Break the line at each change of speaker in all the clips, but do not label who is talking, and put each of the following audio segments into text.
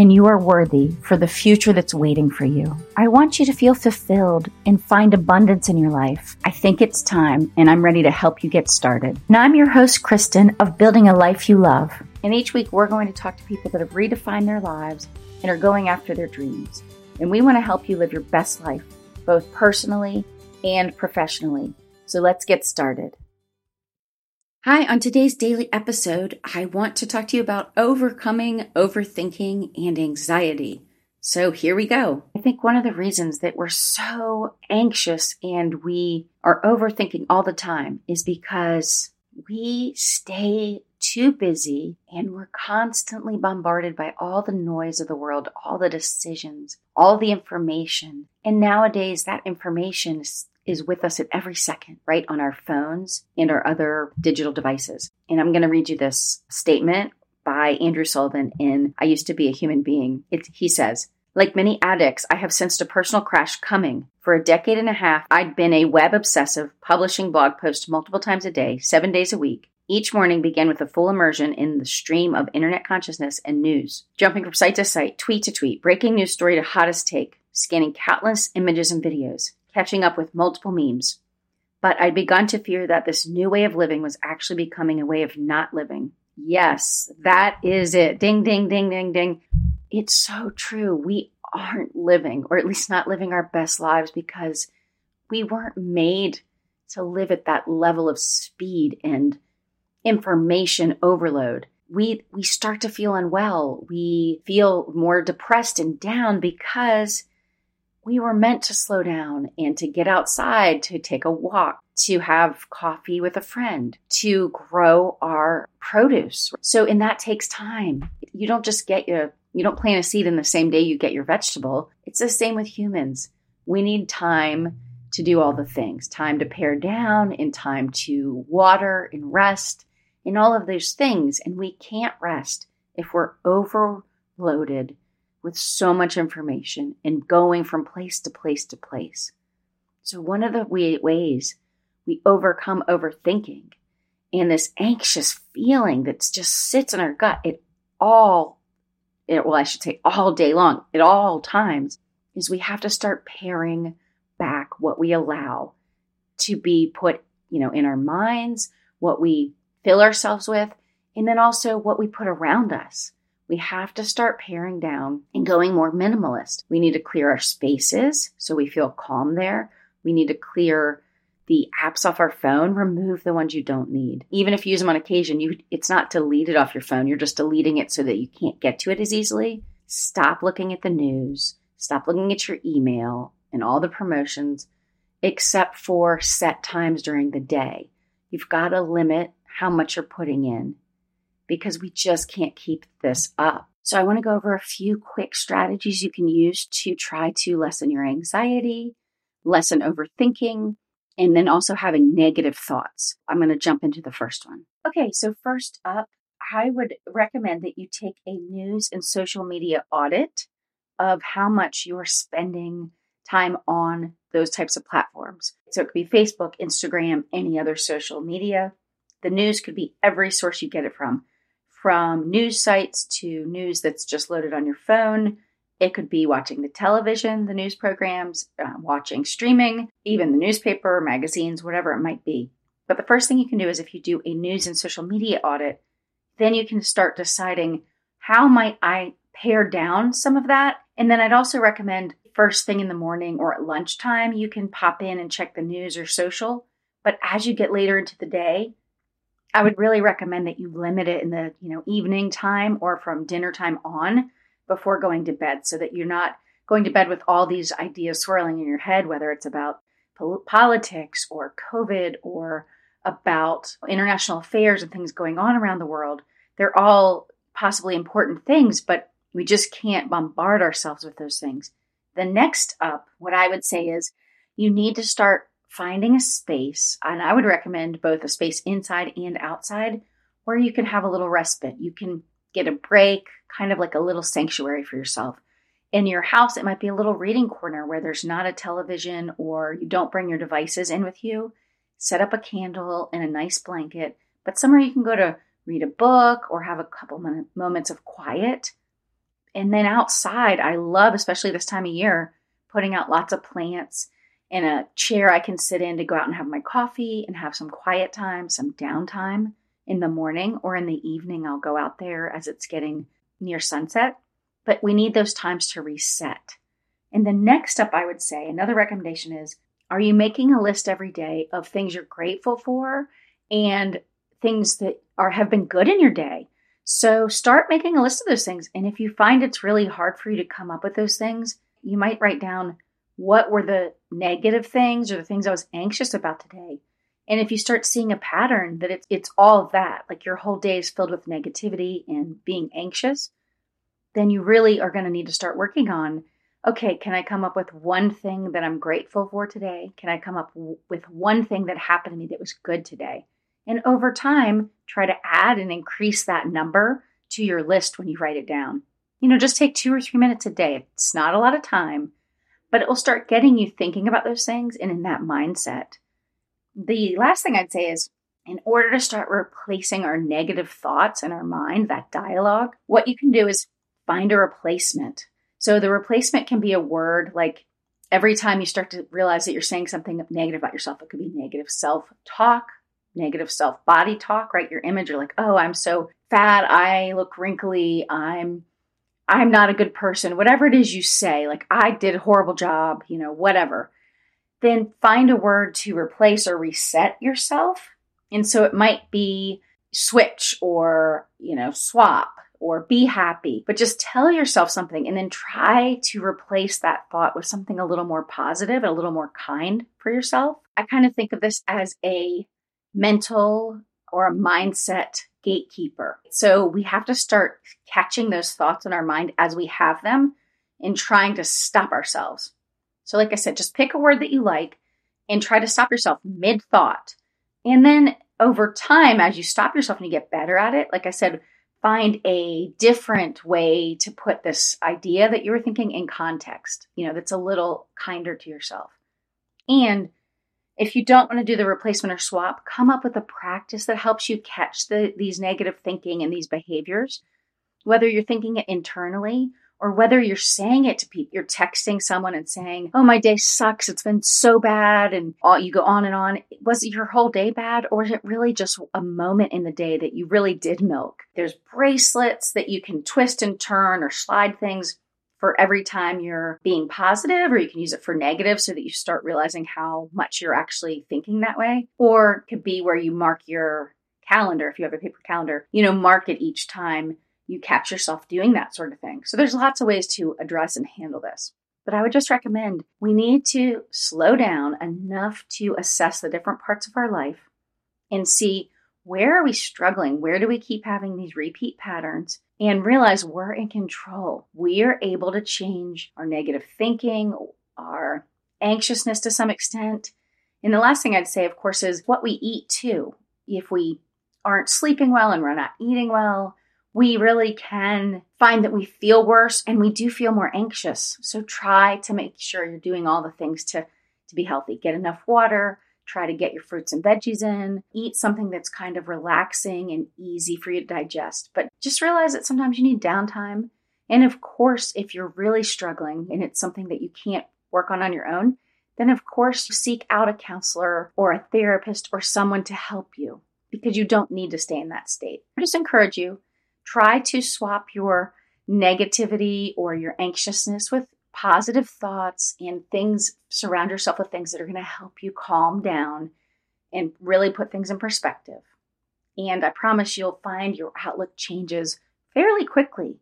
and you are worthy for the future that's waiting for you. I want you to feel fulfilled and find abundance in your life. I think it's time, and I'm ready to help you get started. Now, I'm your host, Kristen, of Building a Life You Love. And each week, we're going to talk to people that have redefined their lives and are going after their dreams. And we want to help you live your best life, both personally and professionally. So let's get started. Hi, on today's daily episode, I want to talk to you about overcoming overthinking and anxiety. So here we go. I think one of the reasons that we're so anxious and we are overthinking all the time is because we stay too busy and we're constantly bombarded by all the noise of the world, all the decisions, all the information. And nowadays, that information is with us at every second, right? On our phones and our other digital devices. And I'm going to read you this statement by Andrew Sullivan in I Used to Be a Human Being. It, he says, like many addicts, I have sensed a personal crash coming. For a decade and a half, I'd been a web obsessive, publishing blog posts multiple times a day, seven days a week. Each morning began with a full immersion in the stream of internet consciousness and news, jumping from site to site, tweet to tweet, breaking news story to hottest take, scanning countless images and videos catching up with multiple memes. But I'd begun to fear that this new way of living was actually becoming a way of not living. Yes, that is it. Ding, ding, ding, ding, ding. It's so true. We aren't living, or at least not living our best lives because we weren't made to live at that level of speed and information overload. We, we start to feel unwell. We feel more depressed and down because we were meant to slow down and to get outside, to take a walk, to have coffee with a friend, to grow our produce. So, and that takes time. You don't just get your, you don't plant a seed in the same day you get your vegetable. It's the same with humans. We need time to do all the things time to pare down, and time to water and rest, and all of those things. And we can't rest if we're overloaded with so much information and going from place to place to place. So, one of the ways we overcome overthinking and this anxious feeling that just sits in our gut it all, it, well, I should say all day long, at all times, is we have to start paring back what we allow to be put, you know, in our minds, what we fill ourselves with, and then also what we put around us we have to start paring down and going more minimalist. We need to clear our spaces so we feel calm there. We need to clear the apps off our phone, remove the ones you don't need. Even if you use them on occasion, you it's not to delete it off your phone. You're just deleting it so that you can't get to it as easily. Stop looking at the news. Stop looking at your email and all the promotions except for set times during the day. You've got to limit how much you're putting in because we just can't keep this up. So, I want to go over a few quick strategies you can use to try to lessen your anxiety, lessen overthinking, and then also having negative thoughts. I'm going to jump into the first one. Okay, so first up, I would recommend that you take a news and social media audit of how much you're spending time on those types of platforms. So it could be Facebook, Instagram, any other social media. The news could be every source you get it from from news sites to news that's just loaded on your phone. It could be watching the television, the news programs, uh, watching streaming, even the newspaper, magazines, whatever it might be. But the first thing you can do is if you do a news and social media audit, then you can start deciding how might I pare down some of that. And then I'd also recommend first thing in the morning or at lunchtime, you can pop in and check the news or social. But as you get later into the day, I would really recommend that you limit it in the, you know, evening time or from dinner time on before going to bed so that you're not going to bed with all these ideas swirling in your head whether it's about politics or covid or about international affairs and things going on around the world. They're all possibly important things, but we just can't bombard ourselves with those things. The next up, what I would say is you need to start finding a space, and I would recommend both a space inside and outside where you can have a little respite. You can get a break, kind of like a little sanctuary for yourself. In your house, it might be a little reading corner where there's not a television or you don't bring your devices in with you. Set up a candle and a nice blanket, but somewhere you can go to read a book or have a couple moments of quiet. And then outside, I love, especially this time of year, putting out lots of plants and a chair I can sit in to go out and have my coffee and have some quiet time, some downtime in the morning or in the evening. I'll go out there as it's getting near sunset. But we need those times to reset. And the next step, I would say, another recommendation is are you making a list every day of things you're grateful for and things that are have been good in your day? So start making a list of those things. And if you find it's really hard for you to come up with those things, you might write down what were the negative things or the things I was anxious about today. And if you start seeing a pattern that it's it's all that, like your whole day is filled with negativity and being anxious, then you really are going to need to start working on okay, can I come up with one thing that I'm grateful for today? Can I come up w- with one thing that happened to me that was good today? And over time, try to add and increase that number to your list when you write it down. You know, just take two or three minutes a day. It's not a lot of time, but it will start getting you thinking about those things and in that mindset. The last thing I'd say is in order to start replacing our negative thoughts in our mind, that dialogue, what you can do is find a replacement. So the replacement can be a word like every time you start to realize that you're saying something negative about yourself, it could be negative self talk, negative self body talk, right? Your image, you're like, oh, I'm so fat, I look wrinkly, I'm I'm not a good person, whatever it is you say, like I did a horrible job, you know, whatever then find a word to replace or reset yourself. And so it might be switch or, you know, swap or be happy, but just tell yourself something and then try to replace that thought with something a little more positive, a little more kind for yourself. I kind of think of this as a mental or a mindset gatekeeper. So we have to start catching those thoughts in our mind as we have them and trying to stop ourselves. So, like I said, just pick a word that you like and try to stop yourself mid thought. And then over time, as you stop yourself and you get better at it, like I said, find a different way to put this idea that you were thinking in context, you know, that's a little kinder to yourself. And if you don't want to do the replacement or swap, come up with a practice that helps you catch the, these negative thinking and these behaviors, whether you're thinking it internally or whether you're saying it to people, you're texting someone and saying, Oh, my day sucks. It's been so bad. And all, you go on and on. Was your whole day bad? Or is it really just a moment in the day that you really did milk? There's bracelets that you can twist and turn or slide things for every time you're being positive, or you can use it for negative so that you start realizing how much you're actually thinking that way. Or could be where you mark your calendar, if you have a paper calendar, you know, mark it each time you catch yourself doing that sort of thing. So there's lots of ways to address and handle this. But I would just recommend we need to slow down enough to assess the different parts of our life and see where are we struggling? Where do we keep having these repeat patterns? And realize we're in control. We are able to change our negative thinking, our anxiousness to some extent. And the last thing I'd say, of course, is what we eat too. If we aren't sleeping well and we're not eating well, we really can find that we feel worse and we do feel more anxious. So try to make sure you're doing all the things to, to be healthy. Get enough water, try to get your fruits and veggies in, eat something that's kind of relaxing and easy for you to digest. But just realize that sometimes you need downtime. And of course, if you're really struggling and it's something that you can't work on on your own, then of course seek out a counselor or a therapist or someone to help you because you don't need to stay in that state. I just encourage you Try to swap your negativity or your anxiousness with positive thoughts and things, surround yourself with things that are going to help you calm down and really put things in perspective. And I promise you'll find your outlook changes fairly quickly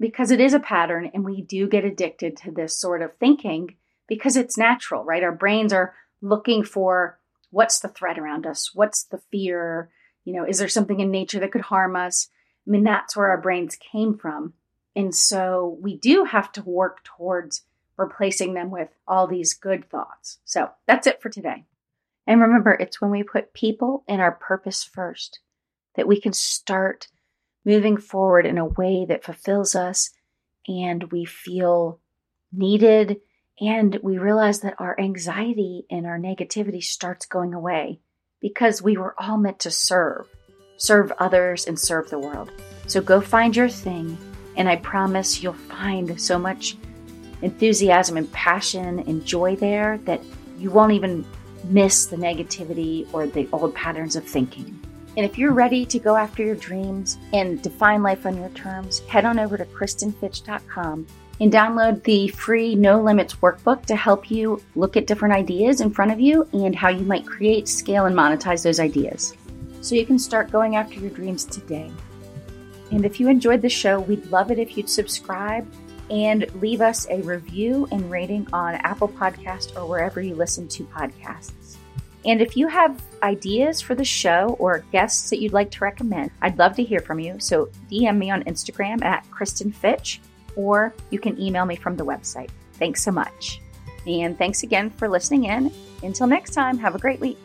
because it is a pattern and we do get addicted to this sort of thinking because it's natural, right? Our brains are looking for what's the threat around us? What's the fear? You know, is there something in nature that could harm us? I mean, that's where our brains came from. And so we do have to work towards replacing them with all these good thoughts. So that's it for today. And remember, it's when we put people and our purpose first that we can start moving forward in a way that fulfills us and we feel needed and we realize that our anxiety and our negativity starts going away because we were all meant to serve, serve others and serve the world. So go find your thing and I promise you'll find so much enthusiasm and passion and joy there that you won't even miss the negativity or the old patterns of thinking. And if you're ready to go after your dreams and define life on your terms, head on over to KristenFitch.com and download the free No Limits workbook to help you look at different ideas in front of you and how you might create, scale, and monetize those ideas. So you can start going after your dreams today. And if you enjoyed the show, we'd love it if you'd subscribe and leave us a review and rating on Apple Podcast or wherever you listen to podcasts. And if you have ideas for the show or guests that you'd like to recommend, I'd love to hear from you. So DM me on Instagram at Kristen Fitch, or you can email me from the website. Thanks so much. And thanks again for listening in. Until next time, have a great week.